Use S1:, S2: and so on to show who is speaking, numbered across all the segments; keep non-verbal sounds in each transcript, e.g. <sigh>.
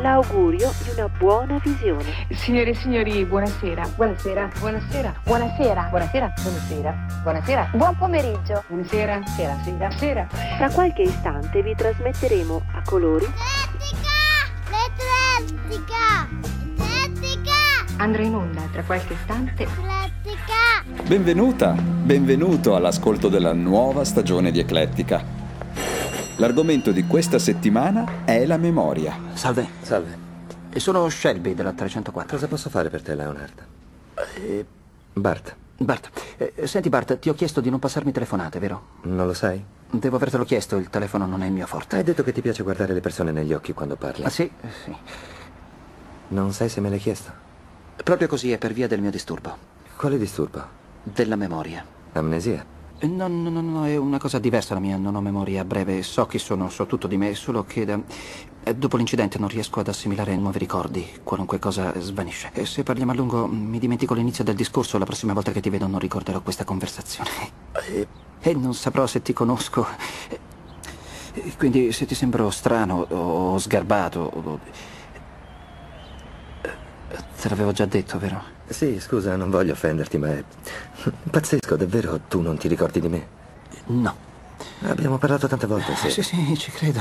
S1: l'augurio di una buona visione.
S2: Signore e signori, buonasera.
S3: Buonasera.
S2: Buonasera.
S3: Buonasera.
S1: Buonasera.
S3: Buonasera. Buonasera. Buon pomeriggio.
S2: Buonasera.
S3: Sera, sera.
S2: Sera.
S1: Tra qualche istante vi trasmetteremo a colori
S4: L'Eclettica! L'Eclettica!
S2: Andrà in onda tra qualche istante
S4: L'Eclettica!
S5: Benvenuta, benvenuto all'ascolto della nuova stagione di Eclettica. L'argomento di questa settimana è la memoria.
S6: Salve,
S7: Salve.
S6: E sono Shelby della 304.
S7: Cosa posso fare per te, Leonard?
S6: Eh,
S7: Bart,
S6: Bart, eh, senti Bart, ti ho chiesto di non passarmi telefonate, vero?
S7: non lo sai?
S6: Devo avertelo chiesto, il telefono non è il mio forte.
S7: Hai detto che ti piace guardare le persone negli occhi quando parli.
S6: Ah sì? Eh, sì.
S7: Non sai se me l'hai chiesto?
S6: Proprio così è per via del mio disturbo.
S7: Quale disturbo?
S6: Della memoria.
S7: Amnesia?
S6: Eh, No, no, no, no, è una cosa diversa la mia, non ho memoria breve, so chi sono, so tutto di me, solo che da- eh, dopo l'incidente non riesco ad assimilare nuovi ricordi, qualunque cosa svanisce. E se parliamo a lungo mi dimentico l'inizio del discorso, la prossima volta che ti vedo non ricorderò questa conversazione. E, e non saprò se ti conosco. E- quindi se ti sembro strano o sgarbato... o- eh, Te l'avevo già detto, vero?
S7: Sì, scusa, non voglio offenderti, ma è pazzesco, davvero tu non ti ricordi di me?
S6: No.
S7: Abbiamo parlato tante volte, sì.
S6: Sì, sì, ci credo.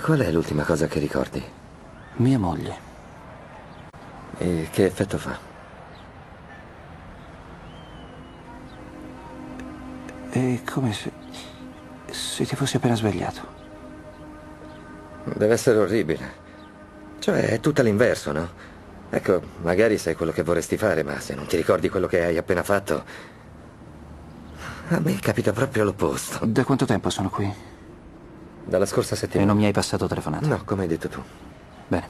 S7: Qual è l'ultima cosa che ricordi?
S6: Mia moglie.
S7: E che effetto fa?
S6: È come se. se ti fossi appena svegliato.
S7: Deve essere orribile. Cioè, è tutto all'inverso, no? Ecco, magari sai quello che vorresti fare, ma se non ti ricordi quello che hai appena fatto... A me capita proprio l'opposto.
S6: Da quanto tempo sono qui?
S7: Dalla scorsa
S6: E
S7: settimana.
S6: non mi hai passato telefonata?
S7: No, come hai detto tu.
S6: Bene.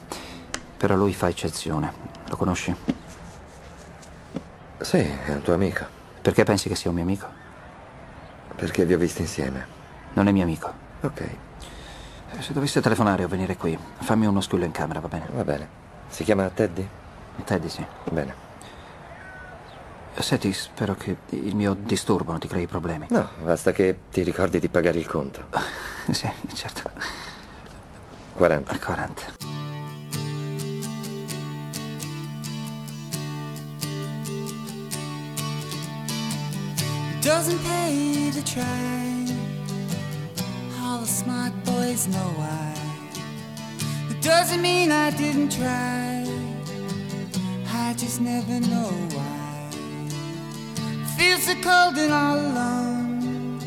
S6: Però lui fa eccezione. Lo conosci?
S7: Sì, è un tuo amico.
S6: Perché pensi che sia un mio amico?
S7: Perché vi ho visti insieme.
S6: Non è mio amico.
S7: Ok,
S6: Eh, Se dovesse telefonare o venire qui, fammi uno squillo in camera, va bene?
S7: va bene. Si chiama Teddy?
S6: Teddy, sì.
S7: Bene.
S6: Senti, spero che il mio disturbo non ti crei problemi.
S7: No, basta che ti ricordi di pagare il conto. <laughs>
S6: Sì, certo.
S7: 40.
S6: 40.
S8: Doesn't pay to try. All the smart boys know why. Doesn't mean I didn't try. I just never know why. Feel so cold and all alone.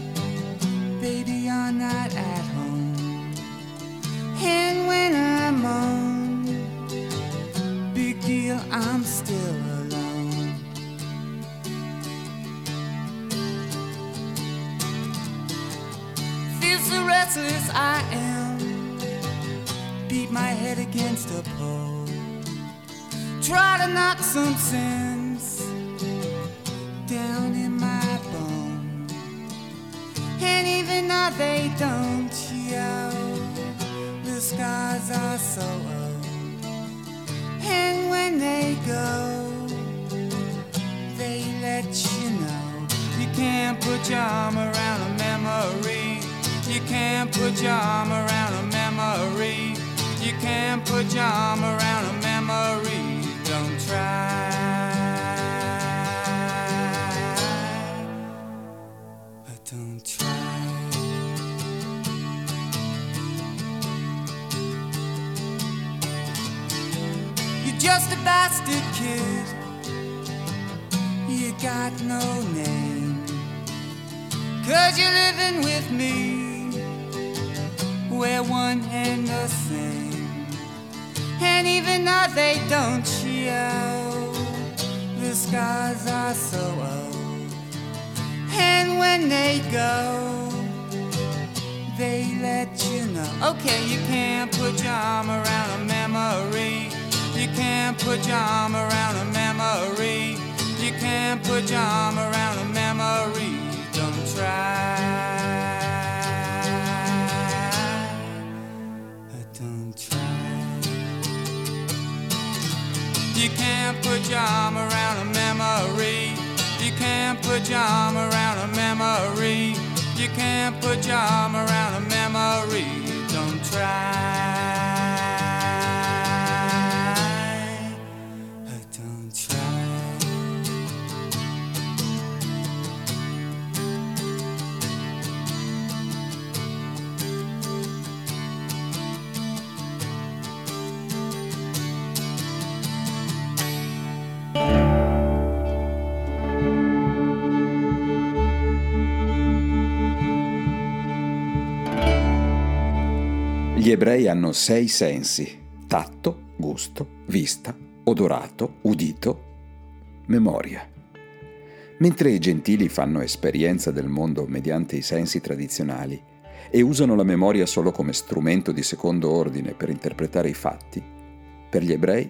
S8: Baby, you're not at home. And when I'm on, big deal, I'm still alone. Feel so restless I am. Beat my head against a pole. Try to knock some sense down in my bone. And even now they don't yell. The scars are so old. And when they go, they let you know you can't put your arm around a memory. You can't put your arm around a memory. Can't put your arm around a memory. Don't try. But don't try. You're just a bastard kid. You got no name. Cause you're living with me. We're one and the same. And even though they don't show, the scars are so old. And when they go, they let you know. Okay, you can't put your arm around a memory. You can't put your arm around a memory. You can't put your arm around a memory.
S9: can't put your arm around a memory. You can't put your arm around a memory. You can't put your arm around a memory. Don't try.
S5: Gli ebrei hanno sei sensi: tatto, gusto, vista, odorato, udito, memoria. Mentre i gentili fanno esperienza del mondo mediante i sensi tradizionali e usano la memoria solo come strumento di secondo ordine per interpretare i fatti, per gli ebrei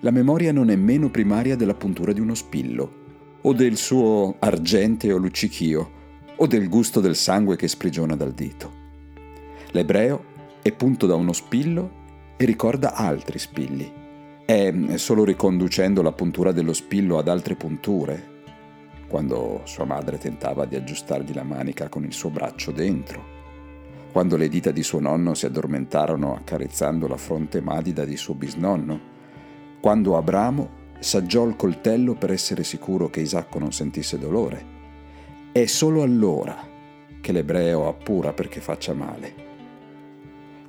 S5: la memoria non è meno primaria della puntura di uno spillo, o del suo argenteo luccichio, o del gusto del sangue che sprigiona dal dito. L'ebreo è punto da uno spillo e ricorda altri spilli. È solo riconducendo la puntura dello spillo ad altre punture, quando sua madre tentava di aggiustargli la manica con il suo braccio dentro, quando le dita di suo nonno si addormentarono accarezzando la fronte madida di suo bisnonno, quando Abramo saggiò il coltello per essere sicuro che Isacco non sentisse dolore. È solo allora che l'ebreo appura perché faccia male.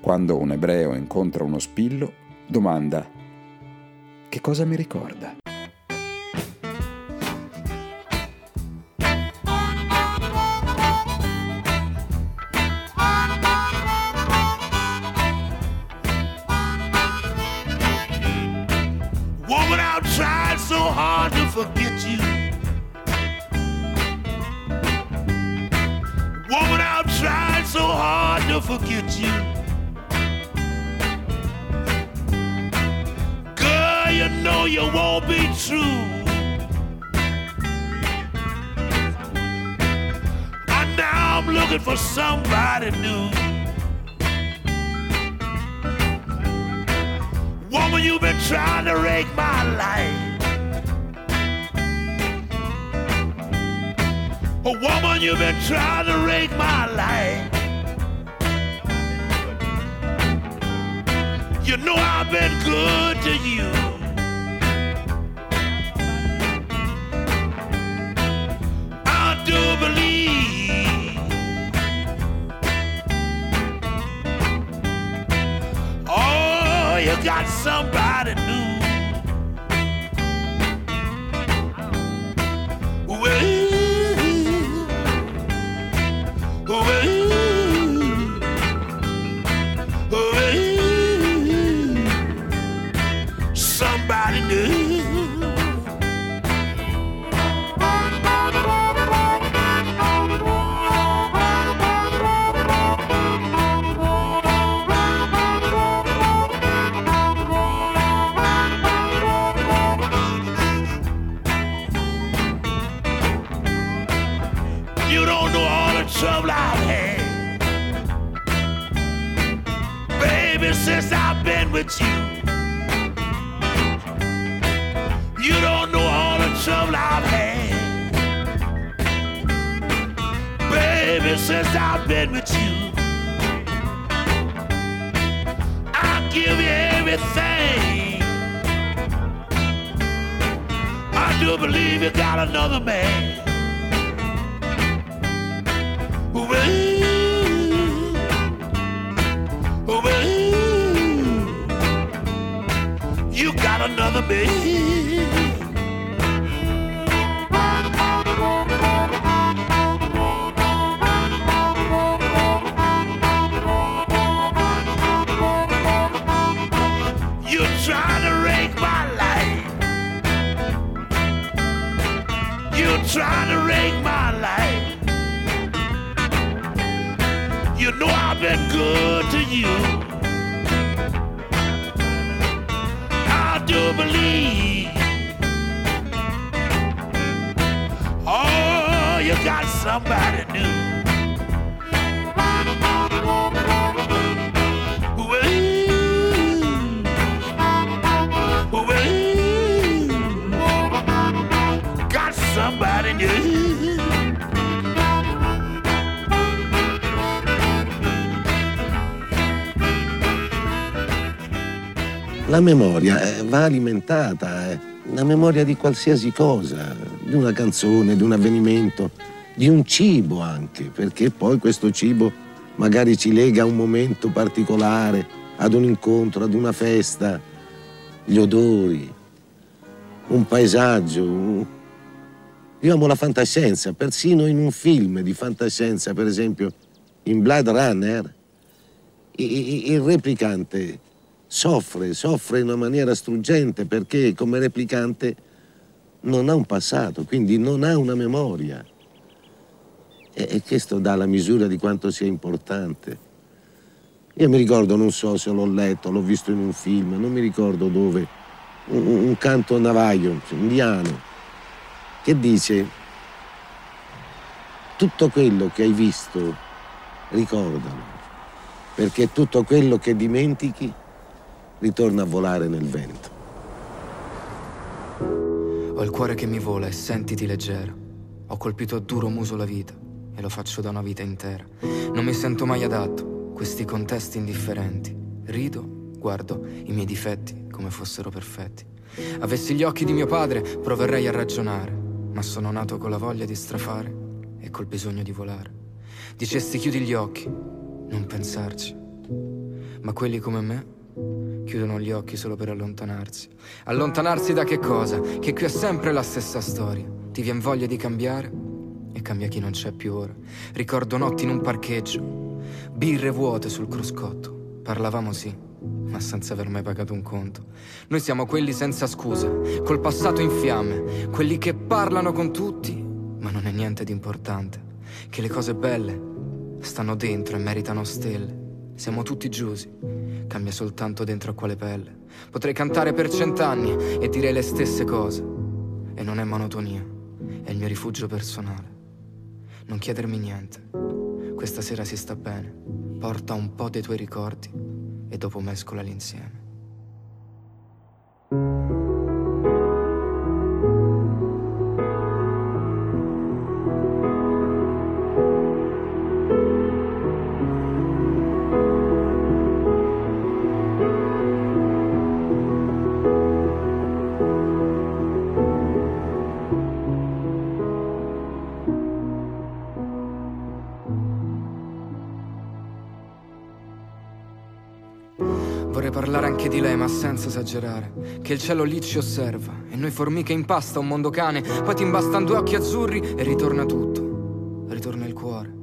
S5: Quando un ebreo incontra uno spillo, domanda che cosa mi ricorda?
S10: You've been trying to rake my life. A woman, you've been trying to rake my life. You know I've been good to you. I do believe. Got somebody somebody new.
S11: La memoria eh, va alimentata, eh. la memoria di qualsiasi cosa, di una canzone, di un avvenimento, di un cibo anche, perché poi questo cibo magari ci lega a un momento particolare, ad un incontro, ad una festa, gli odori, un paesaggio. un- Io amo la fantascienza, persino in un film di fantascienza, per esempio in Blade Runner, il replicante soffre, soffre in una maniera struggente perché come replicante non ha un passato, quindi non ha una memoria. E, e questo dà la misura di quanto sia importante. Io mi ricordo, non so se l'ho letto, l'ho visto in un film, non mi ricordo dove, un, un canto navaglio indiano che dice tutto quello che hai visto ricordalo, perché tutto quello che dimentichi ritorna a volare nel vento.
S12: Ho il cuore che mi vola e sentiti leggera. Ho colpito a duro muso la vita e lo faccio da una vita intera. Non mi sento mai adatto, questi contesti indifferenti. Rido, guardo i miei difetti come fossero perfetti. Avessi gli occhi di mio padre, proverrei a ragionare, ma sono nato con la voglia di strafare e col bisogno di volare. Dicesti chiudi gli occhi, non pensarci. Ma quelli come me chiudono gli occhi solo per allontanarsi. Allontanarsi da che cosa? Che qui è sempre la stessa storia. Ti vien voglia di cambiare e cambia chi non c'è più ora. Ricordo notti in un parcheggio, birre vuote sul cruscotto. Parlavamo sì, ma senza aver mai pagato un conto. Noi siamo quelli senza scuse, col passato in fiamme, quelli che parlano con tutti, ma non è niente di importante. Che le cose belle stanno dentro e meritano stelle. Siamo tutti giusi, cambia soltanto dentro a quale pelle. Potrei cantare per cent'anni e dire le stesse cose. E non è monotonia, è il mio rifugio personale. Non chiedermi niente. Questa sera si sta bene. Porta un po' dei tuoi ricordi e dopo mescolali insieme. Lei, ma senza esagerare. Che il cielo lì ci osserva e noi formiche in pasta, un mondo cane. Poi ti imbastan due occhi azzurri e ritorna tutto. Ritorna il cuore.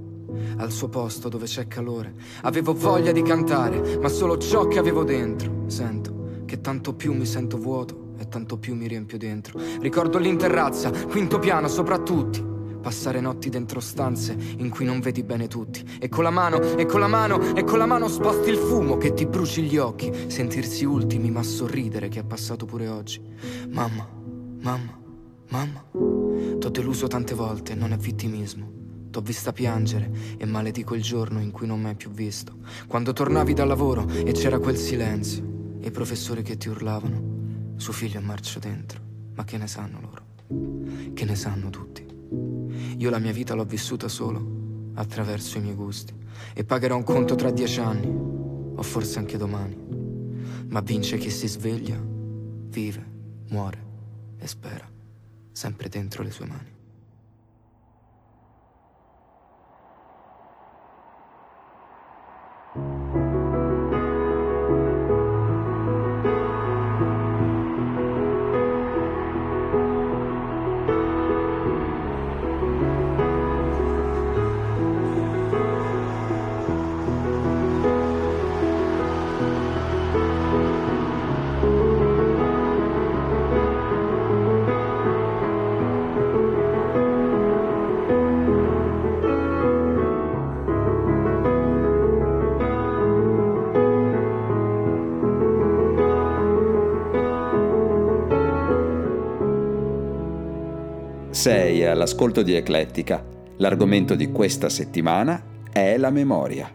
S12: Al suo posto dove c'è calore. Avevo voglia di cantare, ma solo ciò che avevo dentro. Sento che tanto più mi sento vuoto e tanto più mi riempio dentro. Ricordo l'interrazza, quinto piano sopra tutti. Passare notti dentro stanze in cui non vedi bene tutti. E con la mano, e con la mano, e con la mano sposti il fumo che ti bruci gli occhi. Sentirsi ultimi ma sorridere che è passato pure oggi. Mamma, mamma, mamma. T'ho deluso tante volte, non è vittimismo. T'ho vista piangere e maledico il giorno in cui non mi hai più visto. Quando tornavi dal lavoro e c'era quel silenzio. E i professori che ti urlavano. Suo figlio è marcio dentro. Ma che ne sanno loro? Che ne sanno tutti? Io la mia vita l'ho vissuta solo attraverso i miei gusti e pagherò un conto tra dieci anni o forse anche domani. Ma vince chi si sveglia, vive, muore e spera, sempre dentro le sue mani.
S5: Sei all'ascolto di Eclettica. L'argomento di questa settimana è la memoria.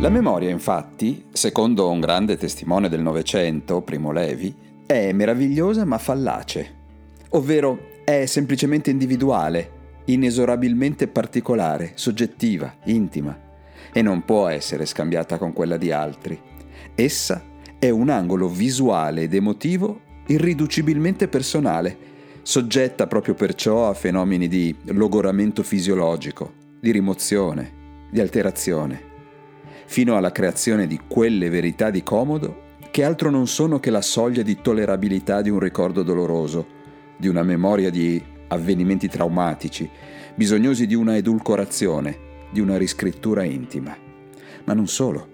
S5: La memoria, infatti, secondo un grande testimone del Novecento, Primo Levi, è meravigliosa ma fallace, ovvero è semplicemente individuale, inesorabilmente particolare, soggettiva, intima, e non può essere scambiata con quella di altri. Essa è un angolo visuale ed emotivo irriducibilmente personale, soggetta proprio perciò a fenomeni di logoramento fisiologico, di rimozione, di alterazione fino alla creazione di quelle verità di comodo che altro non sono che la soglia di tollerabilità di un ricordo doloroso, di una memoria di avvenimenti traumatici, bisognosi di una edulcorazione, di una riscrittura intima. Ma non solo.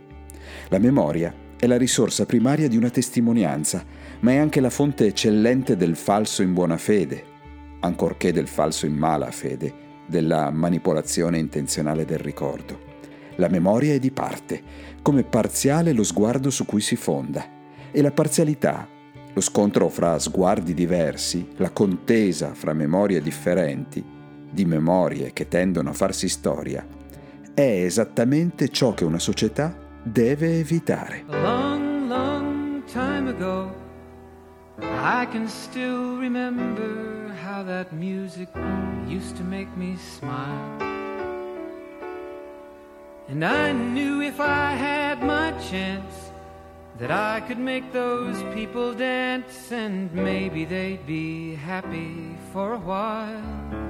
S5: La memoria è la risorsa primaria di una testimonianza, ma è anche la fonte eccellente del falso in buona fede, ancorché del falso in mala fede, della manipolazione intenzionale del ricordo. La memoria è di parte, come parziale lo sguardo su cui si fonda. E la parzialità, lo scontro fra sguardi diversi, la contesa fra memorie differenti, di memorie che tendono a farsi storia, è esattamente ciò che una società deve evitare.
S9: A long, long time ago, I can still remember how that music used to make me smile. And I knew if I had my chance that I could make those people dance and maybe they'd be happy for a while.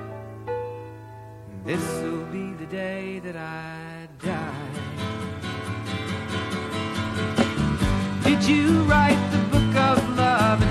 S9: This'll be the day that I die. Did you write the book of love?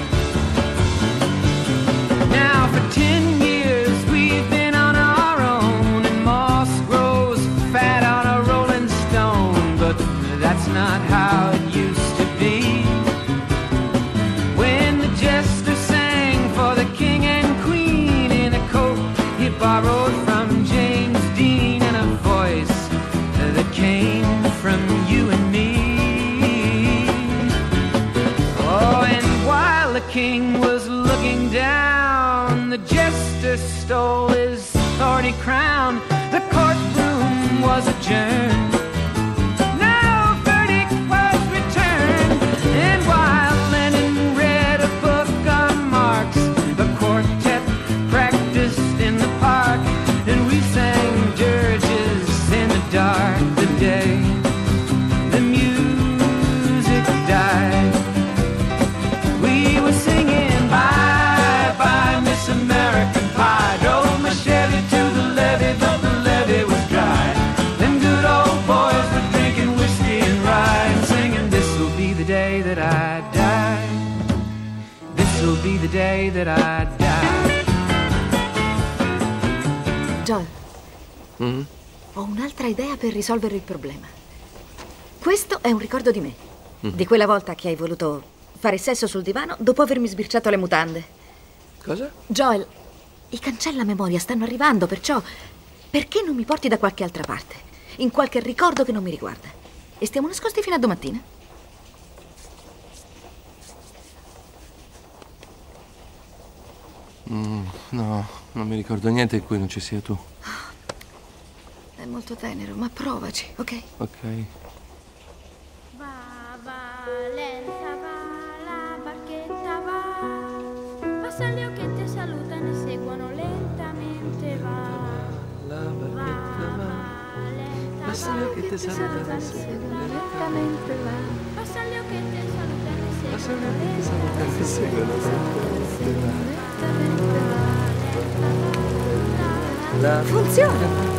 S9: Crown. The courtroom was adjourned.
S13: Idea per risolvere il problema. Questo è un ricordo di me.
S14: Mhm.
S13: Di quella volta che hai voluto fare sesso sul divano dopo avermi sbirciato le mutande.
S14: Cosa?
S13: Joel, i cancella memoria stanno arrivando, perciò perché non mi porti da qualche altra parte? In qualche ricordo che non mi riguarda. E stiamo nascosti fino a domattina?
S14: Mm, no, non mi ricordo niente in cui non ci sia tu.
S13: È molto tenero, ma provaci, ok?
S14: Ok.
S15: Va, va, lenta va, la barchetta va. Passa gli occhi e ti salutano e seguono lentamente va.
S14: La
S15: barchetta va, lenta
S14: Passa gli occhi e ti salutano e seguono
S15: lentamente va. Passa gli occhi e salutano e seguono
S14: lentamente La
S13: Funziona!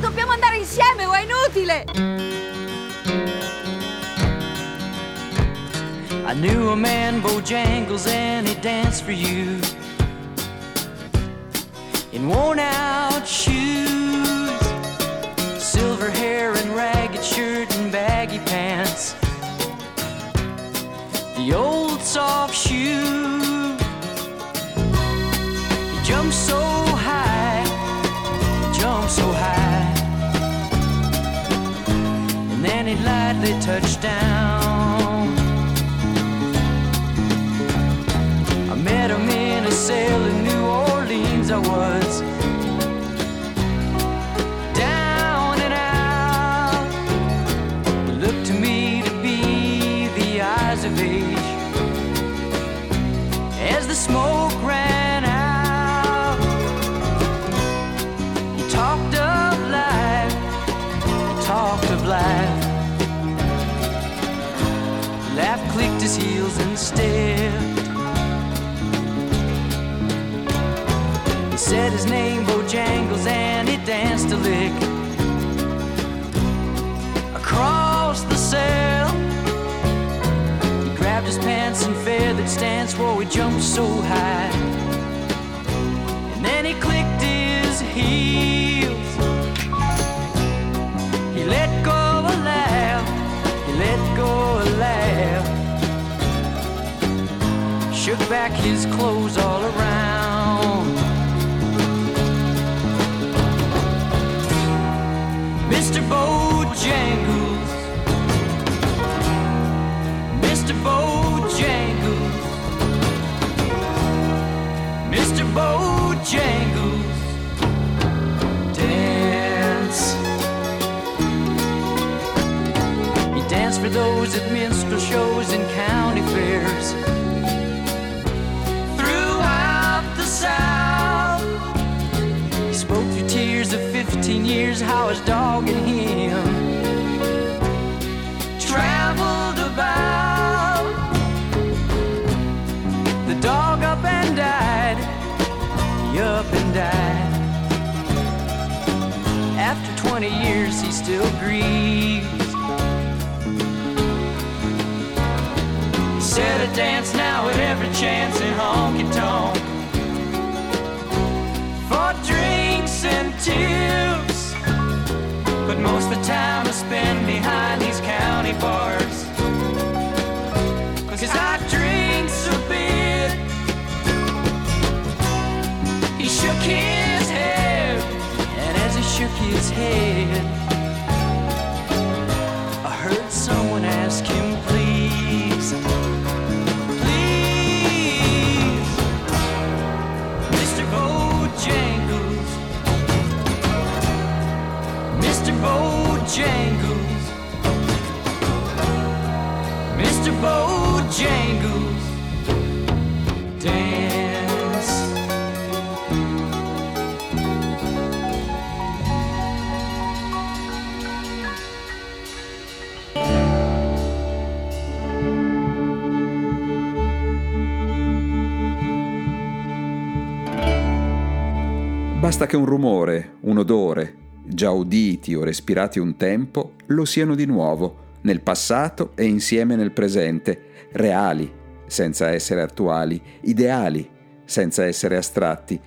S1: Dobbiamo andare insieme o è inutile?
S16: Knew a man, Bojangles, and he danced for you in worn out shoes, silver hair and ragged shirt and baggy pants. The old soft shoe. He jumped so high, he jumped so high, and then he lightly touched down. A in New Orleans. I was down and out. It looked to me to be the eyes of age as the smoke ran out. He talked of life, he talked of life. Laugh clicked his heels and stared. Said his name, Bojangles, and he danced a lick across the cell. He grabbed his pants and feathered stance, whoa, he jumped so high. And then he clicked his heels. He let go a laugh, he let go a laugh. Shook back his clothes all around. Still grieves. He said a dance now at every chance in honky tonk for drinks and tips. But most of the time Bojangles, Mr. Bojangles, dance.
S5: Basta che un rumore, un odore, già uditi o respirati un tempo, lo siano di nuovo, nel passato e insieme nel presente, reali, senza essere attuali, ideali, senza essere astratti,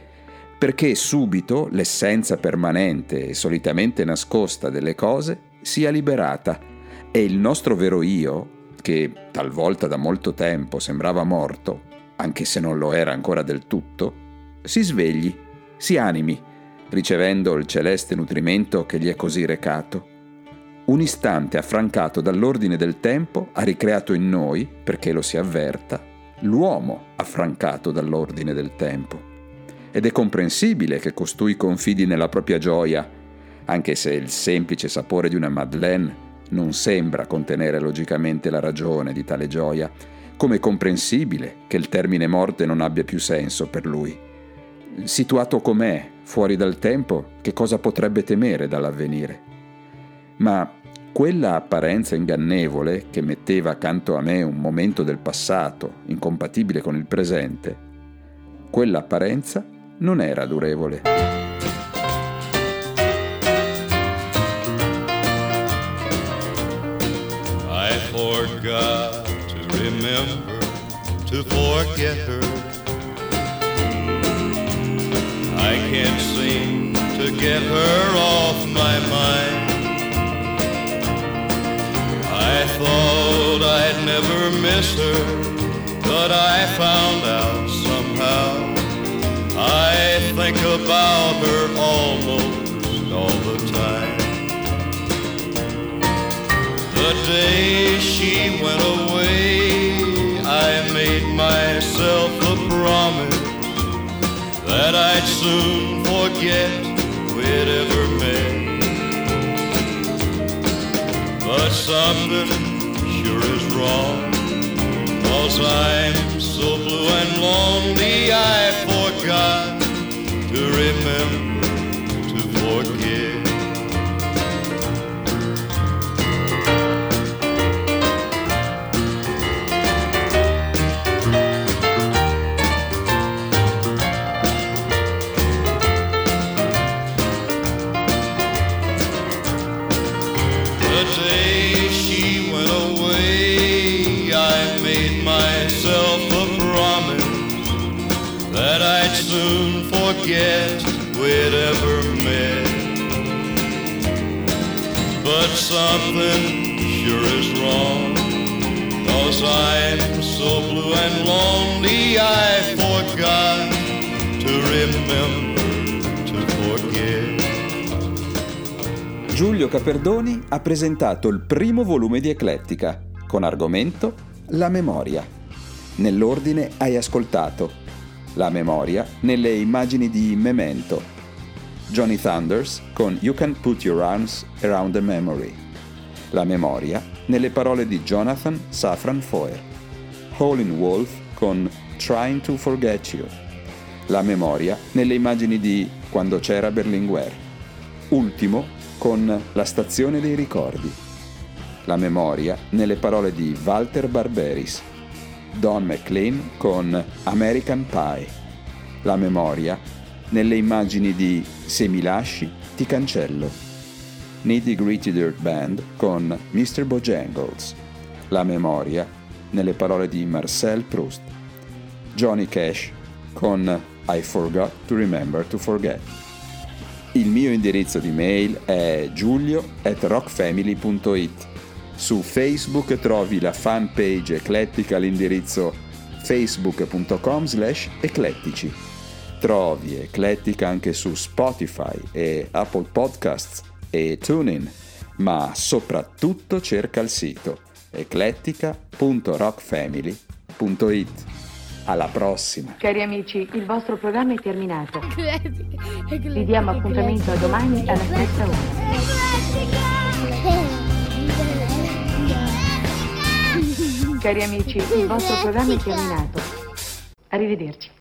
S5: perché subito l'essenza permanente e solitamente nascosta delle cose sia liberata. E il nostro vero io, che talvolta da molto tempo sembrava morto, anche se non lo era ancora del tutto, si svegli, si animi, ricevendo il celeste nutrimento che gli è così recato. Un istante affrancato dall'ordine del tempo ha ricreato in noi, perché lo si avverta, l'uomo affrancato dall'ordine del tempo. Ed è comprensibile che costui confidi nella propria gioia, anche se il semplice sapore di una Madeleine non sembra contenere logicamente la ragione di tale gioia, come comprensibile che il termine morte non abbia più senso per lui. Situato com'è, fuori dal tempo, che cosa potrebbe temere dall'avvenire? Ma quella apparenza ingannevole che metteva accanto a me un momento del passato incompatibile con il presente, quell'apparenza non era durevole.
S17: I forgot to remember to forget her. I can't seem to get her off my mind. I thought I'd never miss her, but I found out somehow. I think about her almost all the time. The day she went away, that I'd soon forget we'd ever met. But something sure is wrong, cause I'm so blue and lonely I forgot to remember forget we'd ever met. But something sure is wrong, cause I'm so blue and lonely I forgot to remember to forget.
S5: Giulio Caperdoni ha presentato il primo volume di Eclettica, con argomento La memoria. Nell'ordine hai ascoltato La memoria nelle immagini di Memento, Johnny Thunders con You Can Put Your Arms Around the Memory, La memoria nelle parole di Jonathan Safran Foer, Howlin' Wolf con Trying to Forget You, La memoria nelle immagini di Quando c'era Berlinguer, ultimo con La stazione dei ricordi. La memoria nelle parole di Walter Barberis. Don McLean con American Pie. La memoria nelle immagini di Se mi lasci, ti cancello. Nitty Gritty Dirt Band con Mr. Bojangles. La memoria nelle parole di Marcel Proust. Johnny Cash con I Forgot to Remember to Forget. Il mio indirizzo di mail è giulio at rockfamily.it. Su Facebook trovi la fanpage eclettica all'indirizzo facebook.com slash eclettici. Trovi Eclettica anche su Spotify e Apple Podcasts e TuneIn, ma soprattutto cerca il sito eclettica.rockfamily.it. Alla prossima!
S1: Cari amici, il vostro programma è terminato. Vi diamo appuntamento a domani alla stessa ora. Cari amici, il vostro programma è terminato. Arrivederci.